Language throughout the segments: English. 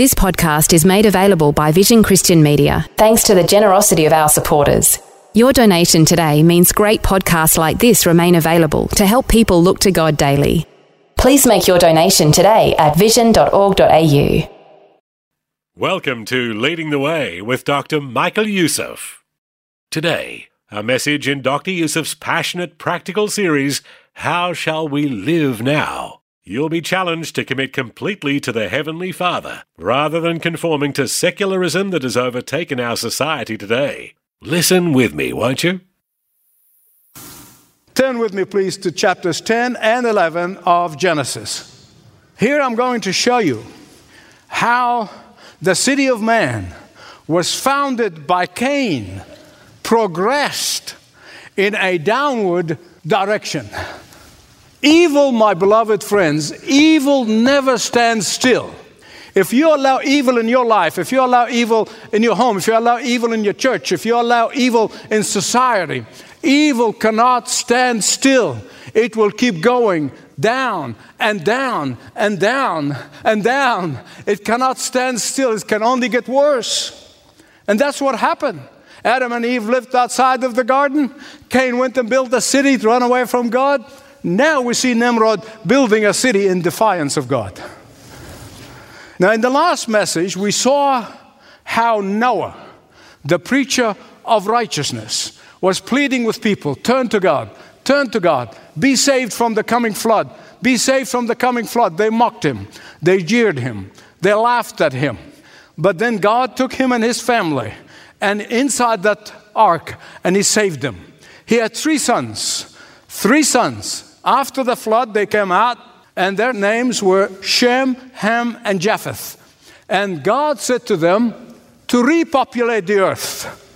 This podcast is made available by Vision Christian Media thanks to the generosity of our supporters. Your donation today means great podcasts like this remain available to help people look to God daily. Please make your donation today at vision.org.au. Welcome to Leading the Way with Dr. Michael Youssef. Today, a message in Dr. Youssef's passionate practical series, How Shall We Live Now? You'll be challenged to commit completely to the Heavenly Father, rather than conforming to secularism that has overtaken our society today. Listen with me, won't you? Turn with me, please, to chapters 10 and 11 of Genesis. Here I'm going to show you how the city of man was founded by Cain, progressed in a downward direction. Evil, my beloved friends, evil never stands still. If you allow evil in your life, if you allow evil in your home, if you allow evil in your church, if you allow evil in society, evil cannot stand still. It will keep going down and down and down and down. It cannot stand still, it can only get worse. And that's what happened. Adam and Eve lived outside of the garden. Cain went and built a city to run away from God. Now we see Nimrod building a city in defiance of God. Now, in the last message, we saw how Noah, the preacher of righteousness, was pleading with people turn to God, turn to God, be saved from the coming flood, be saved from the coming flood. They mocked him, they jeered him, they laughed at him. But then God took him and his family and inside that ark and he saved them. He had three sons, three sons. After the flood, they came out, and their names were Shem, Ham, and Japheth. And God said to them to repopulate the earth.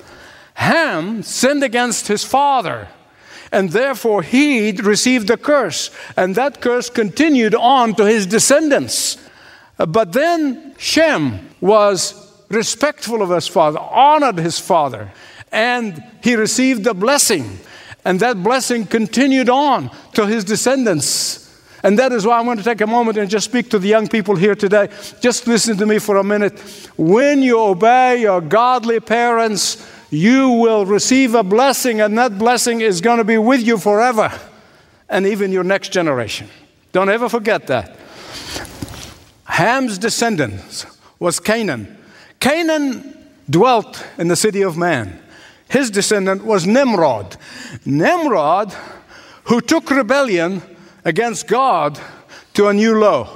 Ham sinned against his father, and therefore he received a curse, and that curse continued on to his descendants. But then Shem was respectful of his father, honored his father, and he received a blessing. And that blessing continued on to his descendants. And that is why I want to take a moment and just speak to the young people here today. Just listen to me for a minute. When you obey your godly parents, you will receive a blessing, and that blessing is going to be with you forever and even your next generation. Don't ever forget that. Ham's descendants was Canaan. Canaan dwelt in the city of man. His descendant was Nimrod. Nimrod, who took rebellion against God to a new low.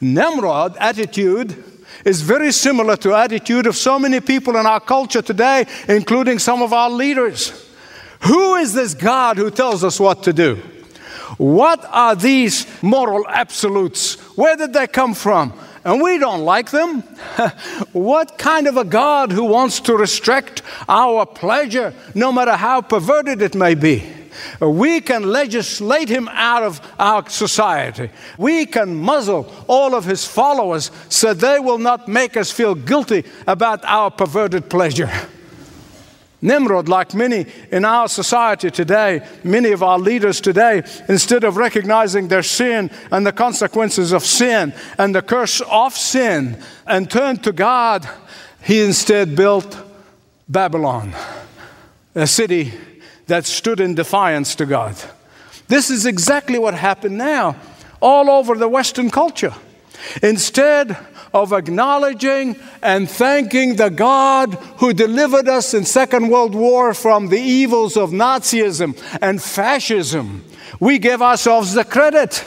Nimrod attitude is very similar to attitude of so many people in our culture today, including some of our leaders. Who is this God who tells us what to do? What are these moral absolutes? Where did they come from? And we don't like them. what kind of a God who wants to restrict our pleasure, no matter how perverted it may be? We can legislate him out of our society. We can muzzle all of his followers so they will not make us feel guilty about our perverted pleasure. Nimrod, like many in our society today, many of our leaders today, instead of recognizing their sin and the consequences of sin and the curse of sin and turned to God, he instead built Babylon, a city that stood in defiance to God. This is exactly what happened now all over the Western culture. Instead of acknowledging and thanking the God who delivered us in Second World War from the evils of Nazism and fascism. We give ourselves the credit.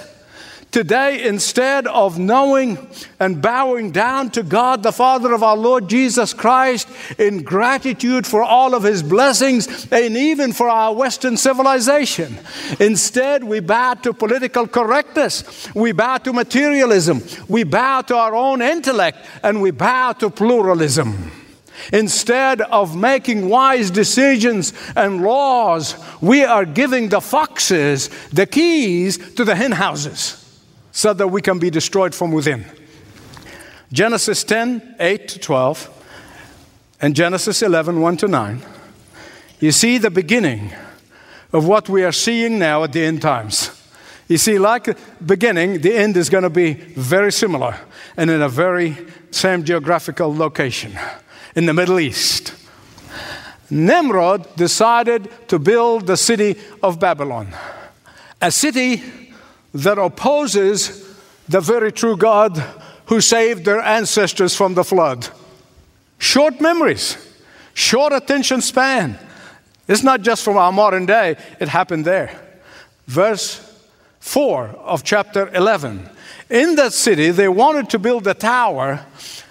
Today, instead of knowing and bowing down to God, the Father of our Lord Jesus Christ, in gratitude for all of His blessings and even for our Western civilization, instead we bow to political correctness, we bow to materialism, we bow to our own intellect, and we bow to pluralism. Instead of making wise decisions and laws, we are giving the foxes the keys to the hen houses so that we can be destroyed from within. Genesis 10 8 to 12 and Genesis 11 1 to 9. You see the beginning of what we are seeing now at the end times. You see, like the beginning, the end is going to be very similar and in a very same geographical location in the Middle East. Nimrod decided to build the city of Babylon, a city that opposes the very true God who saved their ancestors from the flood. Short memories, short attention span. It's not just from our modern day, it happened there. Verse 4 of chapter 11. In that city, they wanted to build a tower,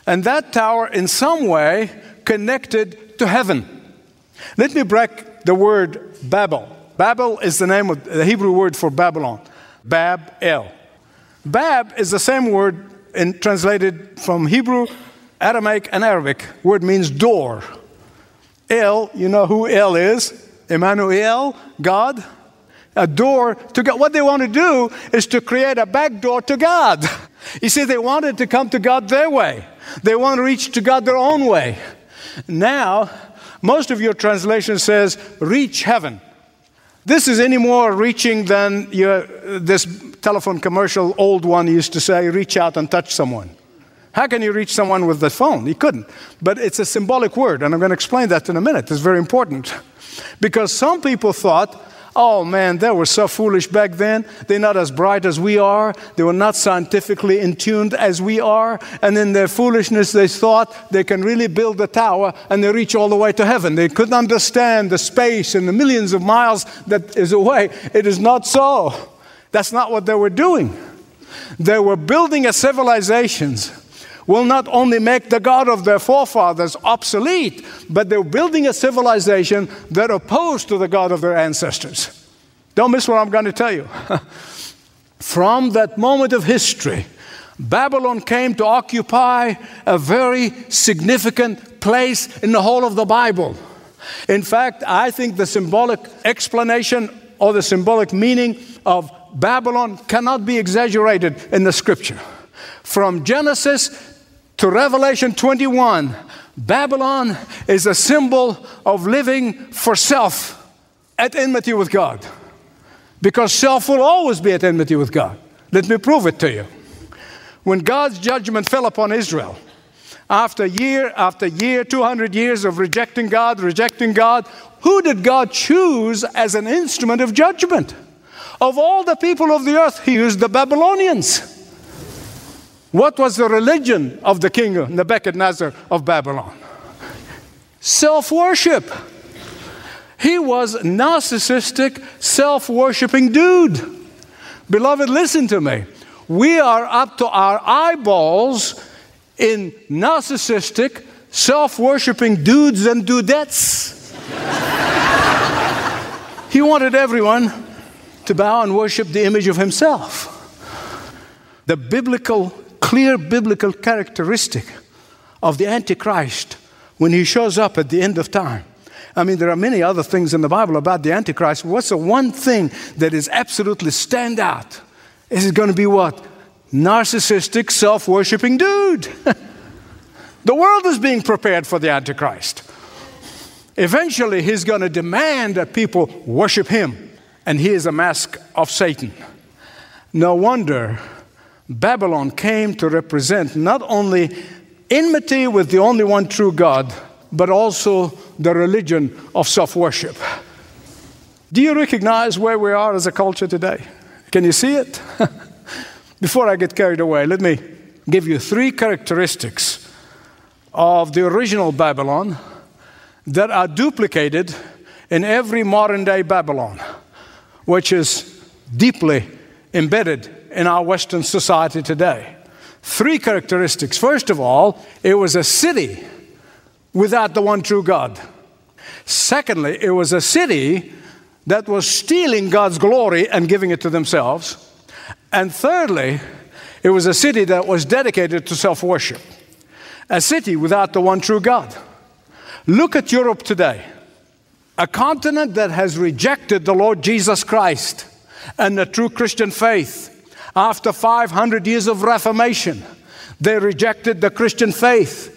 and that tower, in some way, connected to heaven. Let me break the word Babel. Babel is the name of the Hebrew word for Babylon. Bab El. Bab is the same word in, translated from Hebrew, Aramaic, and Arabic. Word means door. El, you know who El is? Emmanuel, God. A door to God. What they want to do is to create a back door to God. You see, they wanted to come to God their way. They want to reach to God their own way. Now, most of your translation says, reach heaven. This is any more reaching than your, this telephone commercial, old one used to say, reach out and touch someone. How can you reach someone with the phone? You couldn't. But it's a symbolic word, and I'm going to explain that in a minute. It's very important. Because some people thought Oh man, they were so foolish back then. They're not as bright as we are. They were not scientifically in tuned as we are. And in their foolishness, they thought they can really build a tower and they reach all the way to heaven. They couldn't understand the space and the millions of miles that is away. It is not so. That's not what they were doing. They were building a civilizations will not only make the God of their forefathers obsolete, but they're building a civilization that opposed to the God of their ancestors. Don't miss what I'm going to tell you. From that moment of history, Babylon came to occupy a very significant place in the whole of the Bible. In fact, I think the symbolic explanation or the symbolic meaning of Babylon cannot be exaggerated in the scripture. From Genesis to Revelation 21, Babylon is a symbol of living for self at enmity with God. Because self will always be at enmity with God. Let me prove it to you. When God's judgment fell upon Israel, after year after year, 200 years of rejecting God, rejecting God, who did God choose as an instrument of judgment? Of all the people of the earth, He used the Babylonians. What was the religion of the king Nebuchadnezzar of Babylon? Self worship. He was narcissistic, self worshiping dude. Beloved, listen to me. We are up to our eyeballs in narcissistic, self worshiping dudes and dudettes. he wanted everyone to bow and worship the image of himself. The biblical clear biblical characteristic of the Antichrist when he shows up at the end of time. I mean, there are many other things in the Bible about the Antichrist. What's the one thing that is absolutely stand out? Is it going to be what? Narcissistic, self worshiping dude. the world is being prepared for the Antichrist. Eventually, he's going to demand that people worship him, and he is a mask of Satan. No wonder Babylon came to represent not only enmity with the only one true God, but also the religion of self worship. Do you recognize where we are as a culture today? Can you see it? Before I get carried away, let me give you three characteristics of the original Babylon that are duplicated in every modern day Babylon, which is deeply embedded in our Western society today. Three characteristics. First of all, it was a city without the one true God. Secondly, it was a city that was stealing God's glory and giving it to themselves. And thirdly, it was a city that was dedicated to self worship. A city without the one true God. Look at Europe today, a continent that has rejected the Lord Jesus Christ and the true Christian faith. After 500 years of Reformation, they rejected the Christian faith.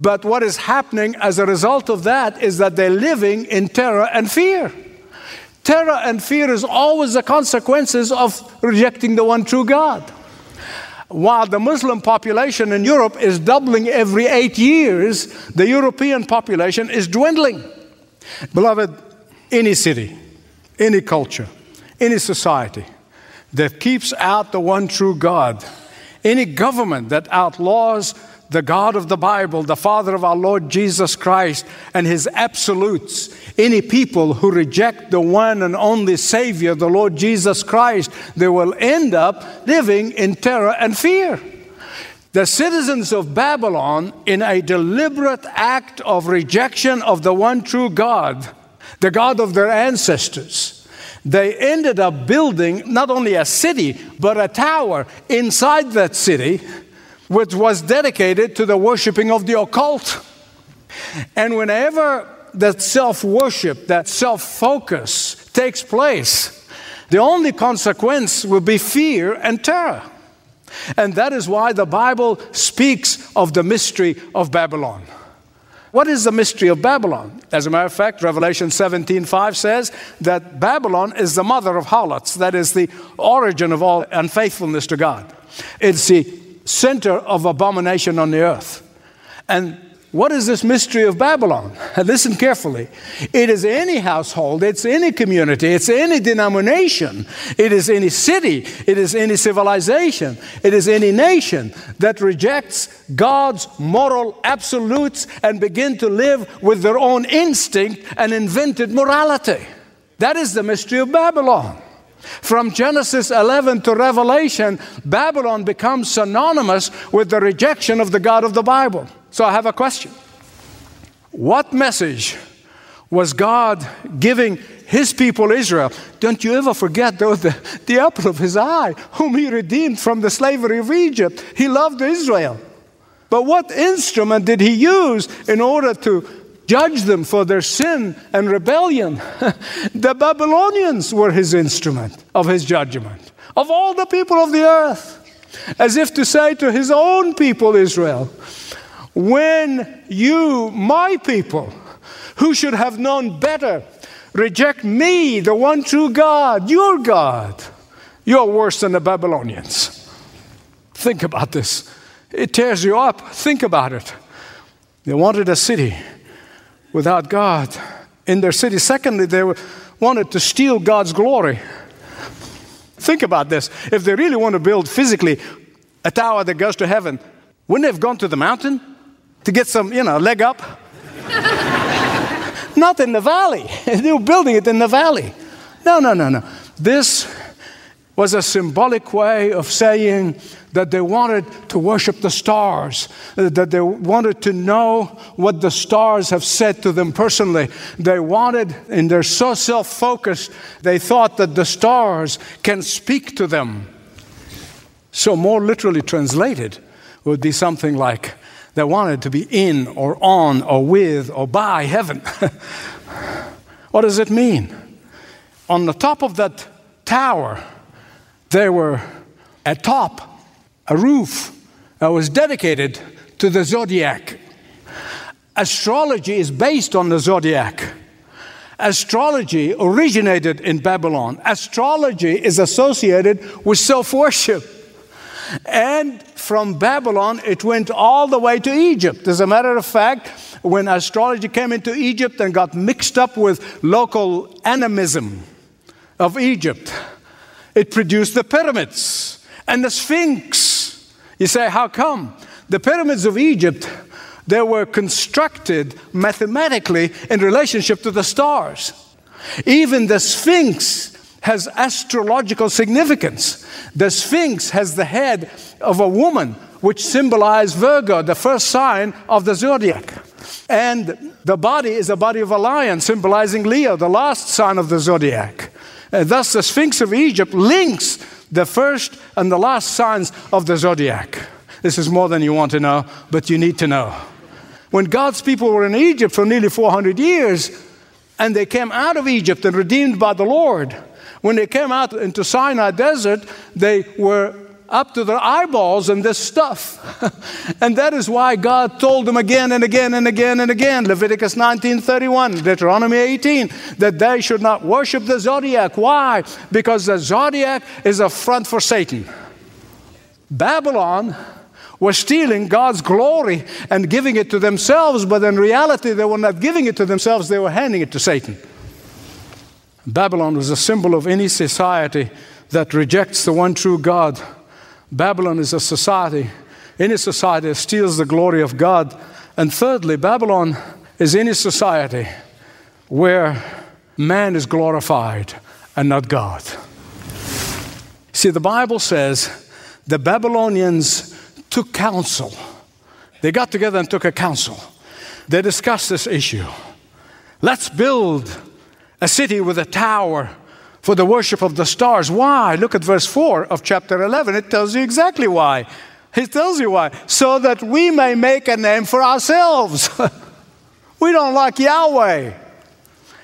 But what is happening as a result of that is that they're living in terror and fear. Terror and fear is always the consequences of rejecting the one true God. While the Muslim population in Europe is doubling every eight years, the European population is dwindling. Beloved, any city, any culture, any society that keeps out the one true God, any government that outlaws the God of the Bible, the Father of our Lord Jesus Christ, and His absolutes. Any people who reject the one and only Savior, the Lord Jesus Christ, they will end up living in terror and fear. The citizens of Babylon, in a deliberate act of rejection of the one true God, the God of their ancestors, they ended up building not only a city, but a tower inside that city which was dedicated to the worshiping of the occult. And whenever that self worship, that self focus takes place, the only consequence will be fear and terror. And that is why the Bible speaks of the mystery of Babylon. What is the mystery of Babylon? As a matter of fact, Revelation 17:5 says that Babylon is the mother of harlots, that is the origin of all unfaithfulness to God. It's the center of abomination on the earth. And what is this mystery of Babylon? Listen carefully. It is any household, it's any community, it's any denomination, it is any city, it is any civilization, it is any nation that rejects God's moral absolutes and begin to live with their own instinct and invented morality. That is the mystery of Babylon. From Genesis 11 to Revelation, Babylon becomes synonymous with the rejection of the God of the Bible. So I have a question. What message was God giving his people Israel? Don't you ever forget though the, the apple of his eye, whom he redeemed from the slavery of Egypt. He loved Israel. But what instrument did he use in order to judge them for their sin and rebellion. the Babylonians were his instrument of his judgment, of all the people of the earth, as if to say to his own people, Israel, when you, my people, who should have known better, reject me, the one true God, your God, you're worse than the Babylonians. Think about this. It tears you up. Think about it. They wanted a city without God in their city. Secondly, they wanted to steal God's glory. Think about this. If they really want to build physically a tower that goes to heaven, wouldn't they have gone to the mountain to get some, you know, leg up? Not in the valley. they were building it in the valley. No, no, no, no. This was a symbolic way of saying that they wanted to worship the stars, that they wanted to know what the stars have said to them personally. They wanted, and they're so self focused, they thought that the stars can speak to them. So, more literally translated, would be something like they wanted to be in or on or with or by heaven. what does it mean? On the top of that tower, there were atop a roof that was dedicated to the zodiac. Astrology is based on the zodiac. Astrology originated in Babylon. Astrology is associated with self worship. And from Babylon, it went all the way to Egypt. As a matter of fact, when astrology came into Egypt and got mixed up with local animism of Egypt, it produced the pyramids and the Sphinx you say, how come? The pyramids of Egypt, they were constructed mathematically in relationship to the stars. Even the Sphinx has astrological significance. The Sphinx has the head of a woman, which symbolizes Virgo, the first sign of the zodiac. And the body is a body of a lion, symbolizing Leo, the last sign of the zodiac. And thus, the Sphinx of Egypt links the first and the last signs of the zodiac. This is more than you want to know, but you need to know. when God's people were in Egypt for nearly 400 years and they came out of Egypt and redeemed by the Lord, when they came out into Sinai desert, they were up to their eyeballs in this stuff. and that is why God told them again and again and again and again, Leviticus 19:31, Deuteronomy 18, that they should not worship the zodiac. Why? Because the zodiac is a front for Satan. Babylon was stealing God's glory and giving it to themselves, but in reality, they were not giving it to themselves, they were handing it to Satan. Babylon was a symbol of any society that rejects the one true God. Babylon is a society, any society that steals the glory of God. And thirdly, Babylon is any society where man is glorified and not God. See, the Bible says the Babylonians took counsel. They got together and took a council. They discussed this issue. Let's build a city with a tower for the worship of the stars. Why? Look at verse 4 of chapter 11. It tells you exactly why. It tells you why. So that we may make a name for ourselves. we don't like Yahweh,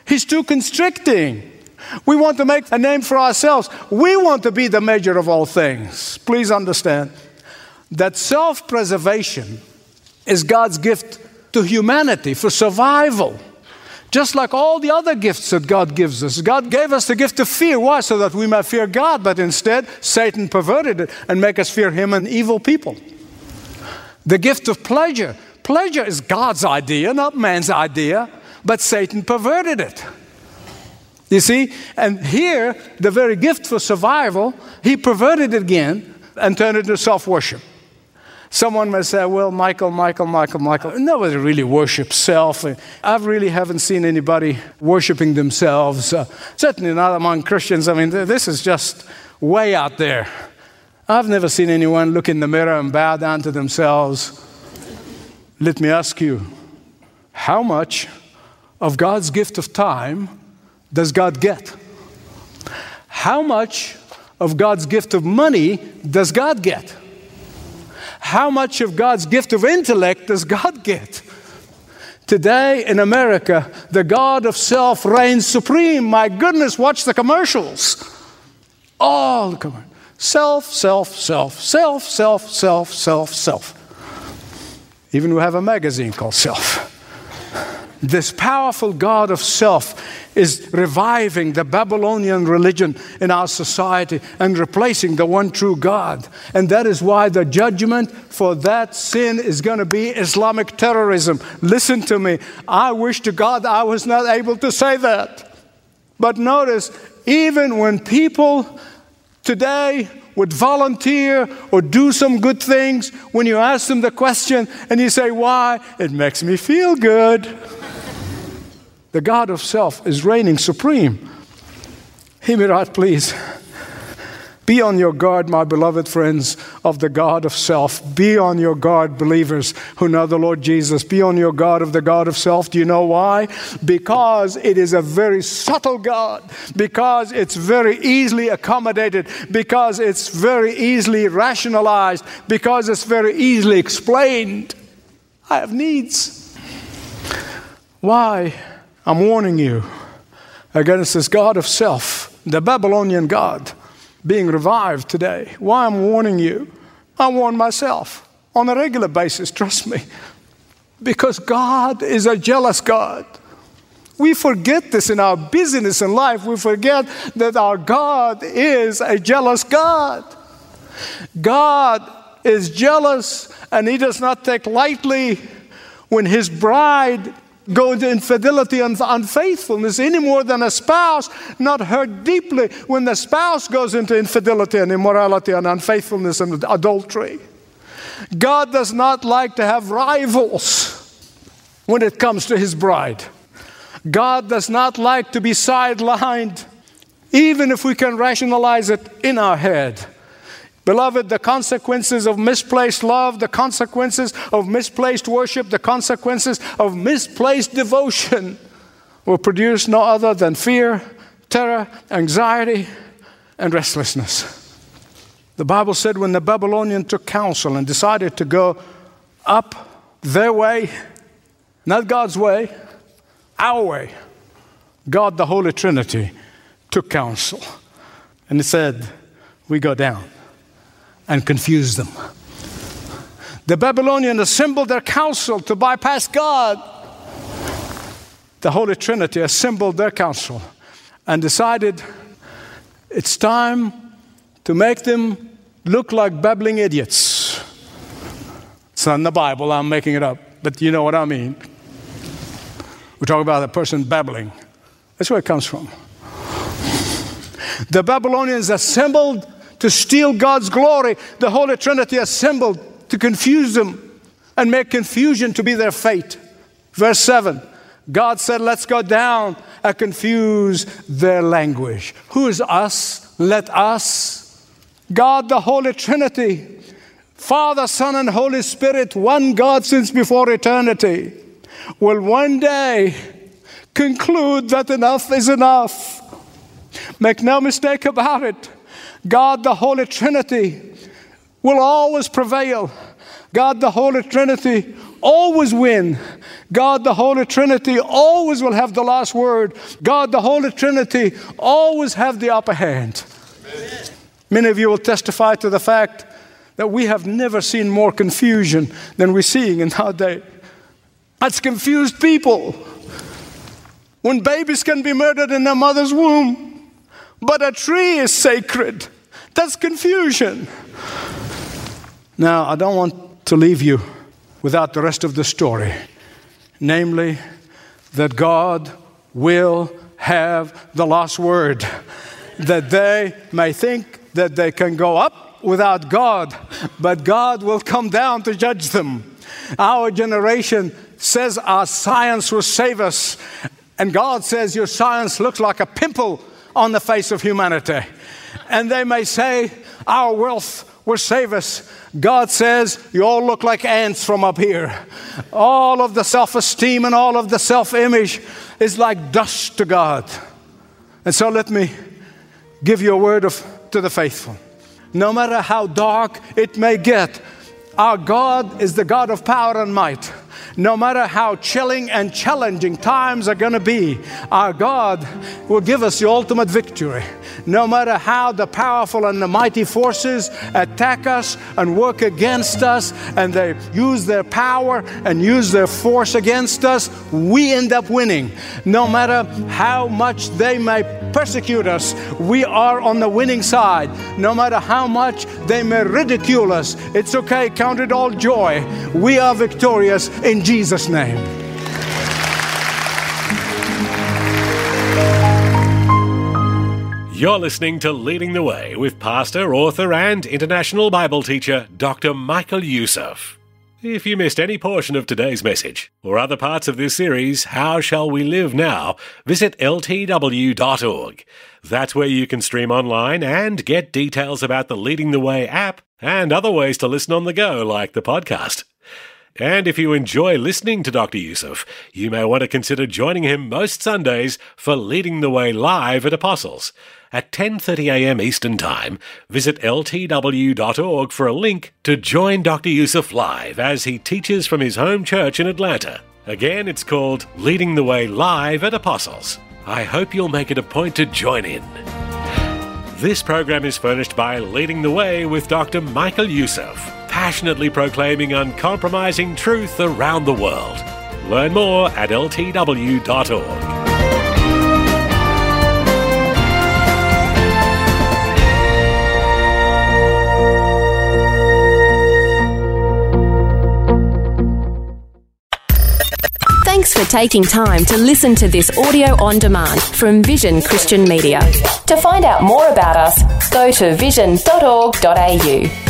He's too constricting. We want to make a name for ourselves. We want to be the measure of all things. Please understand that self preservation is God's gift to humanity for survival. Just like all the other gifts that God gives us. God gave us the gift of fear. Why? So that we might fear God, but instead, Satan perverted it and make us fear him and evil people. The gift of pleasure. Pleasure is God's idea, not man's idea, but Satan perverted it. You see? And here, the very gift for survival, he perverted it again and turned it into self worship. Someone may say, well, Michael, Michael, Michael, Michael. Nobody really worships self. I really haven't seen anybody worshiping themselves, uh, certainly not among Christians. I mean, this is just way out there. I've never seen anyone look in the mirror and bow down to themselves. Let me ask you, how much of God's gift of time does God get? How much of God's gift of money does God get? How much of God's gift of intellect does God get? Today in America, the God of self reigns supreme. My goodness, watch the commercials. All the commercials. Self, self, self, self, self, self, self, self. Even we have a magazine called Self. This powerful God of self is reviving the Babylonian religion in our society and replacing the one true God. And that is why the judgment for that sin is going to be Islamic terrorism. Listen to me. I wish to God I was not able to say that. But notice, even when people today would volunteer or do some good things, when you ask them the question and you say, Why? It makes me feel good. The God of self is reigning supreme. Right, please. Be on your guard, my beloved friends of the God of self. Be on your guard, believers who know the Lord Jesus. Be on your guard of the God of self. Do you know why? Because it is a very subtle God, because it's very easily accommodated, because it's very easily rationalized, because it's very easily explained. I have needs. Why? I'm warning you against this God of self, the Babylonian God, being revived today. Why I'm warning you? I warn myself on a regular basis, trust me. Because God is a jealous God. We forget this in our business and life. We forget that our God is a jealous God. God is jealous and He does not take lightly when His bride go into infidelity and unfaithfulness any more than a spouse not hurt deeply when the spouse goes into infidelity and immorality and unfaithfulness and adultery. God does not like to have rivals when it comes to his bride. God does not like to be sidelined, even if we can rationalize it in our head. Beloved, the consequences of misplaced love, the consequences of misplaced worship, the consequences of misplaced devotion will produce no other than fear, terror, anxiety, and restlessness. The Bible said when the Babylonian took counsel and decided to go up their way, Not God's way, our way. God, the Holy Trinity, took counsel. And it said, We go down and confuse them. The Babylonians assembled their council to bypass God. The Holy Trinity assembled their council and decided it's time to make them look like babbling idiots. It's not in the Bible, I'm making it up, but you know what I mean. We talk about a person babbling. That's where it comes from. The Babylonians assembled to steal God's glory. The Holy Trinity assembled to confuse them and make confusion to be their fate. Verse 7 God said, Let's go down and confuse their language. Who is us? Let us. God, the Holy Trinity, Father, Son, and Holy Spirit, one God since before eternity, will one day conclude that enough is enough. Make no mistake about it. God, the Holy Trinity, will always prevail. God, the Holy Trinity, always win. God, the Holy Trinity, always will have the last word. God, the Holy Trinity, always have the upper hand. Amen. Many of you will testify to the fact that we have never seen more confusion than we're seeing in our day. That's confused people. When babies can be murdered in their mother's womb, but a tree is sacred. That's confusion. Now, I don't want to leave you without the rest of the story, namely, that God will have the last word, that they may think that they can go up without God, but God will come down to judge them. Our generation says our science will save us, and God says your science looks like a pimple on the face of humanity. And they may say our wealth will save us. God says, You all look like ants from up here. All of the self esteem and all of the self image is like dust to God. And so let me give you a word of, to the faithful. No matter how dark it may get, our God is the God of power and might. No matter how chilling and challenging times are going to be, our God will give us the ultimate victory. No matter how the powerful and the mighty forces attack us and work against us, and they use their power and use their force against us, we end up winning. No matter how much they may persecute us, we are on the winning side. No matter how much they may ridicule us, it's okay, count it all joy. We are victorious in Jesus' name. You're listening to Leading the Way with pastor, author, and international Bible teacher Dr. Michael Youssef. If you missed any portion of today's message or other parts of this series, How Shall We Live Now? visit ltw.org. That's where you can stream online and get details about the Leading the Way app and other ways to listen on the go, like the podcast. And if you enjoy listening to Dr. Youssef, you may want to consider joining him most Sundays for Leading the Way live at Apostles. At 10:30 a.m. Eastern Time, visit ltw.org for a link to join Dr. Youssef live as he teaches from his home church in Atlanta. Again, it's called Leading the Way live at Apostles. I hope you'll make it a point to join in. This program is furnished by Leading the Way with Dr. Michael Youssef, passionately proclaiming uncompromising truth around the world. Learn more at ltw.org. Thanks for taking time to listen to this audio on demand from Vision Christian Media. To find out more about us, go to vision.org.au.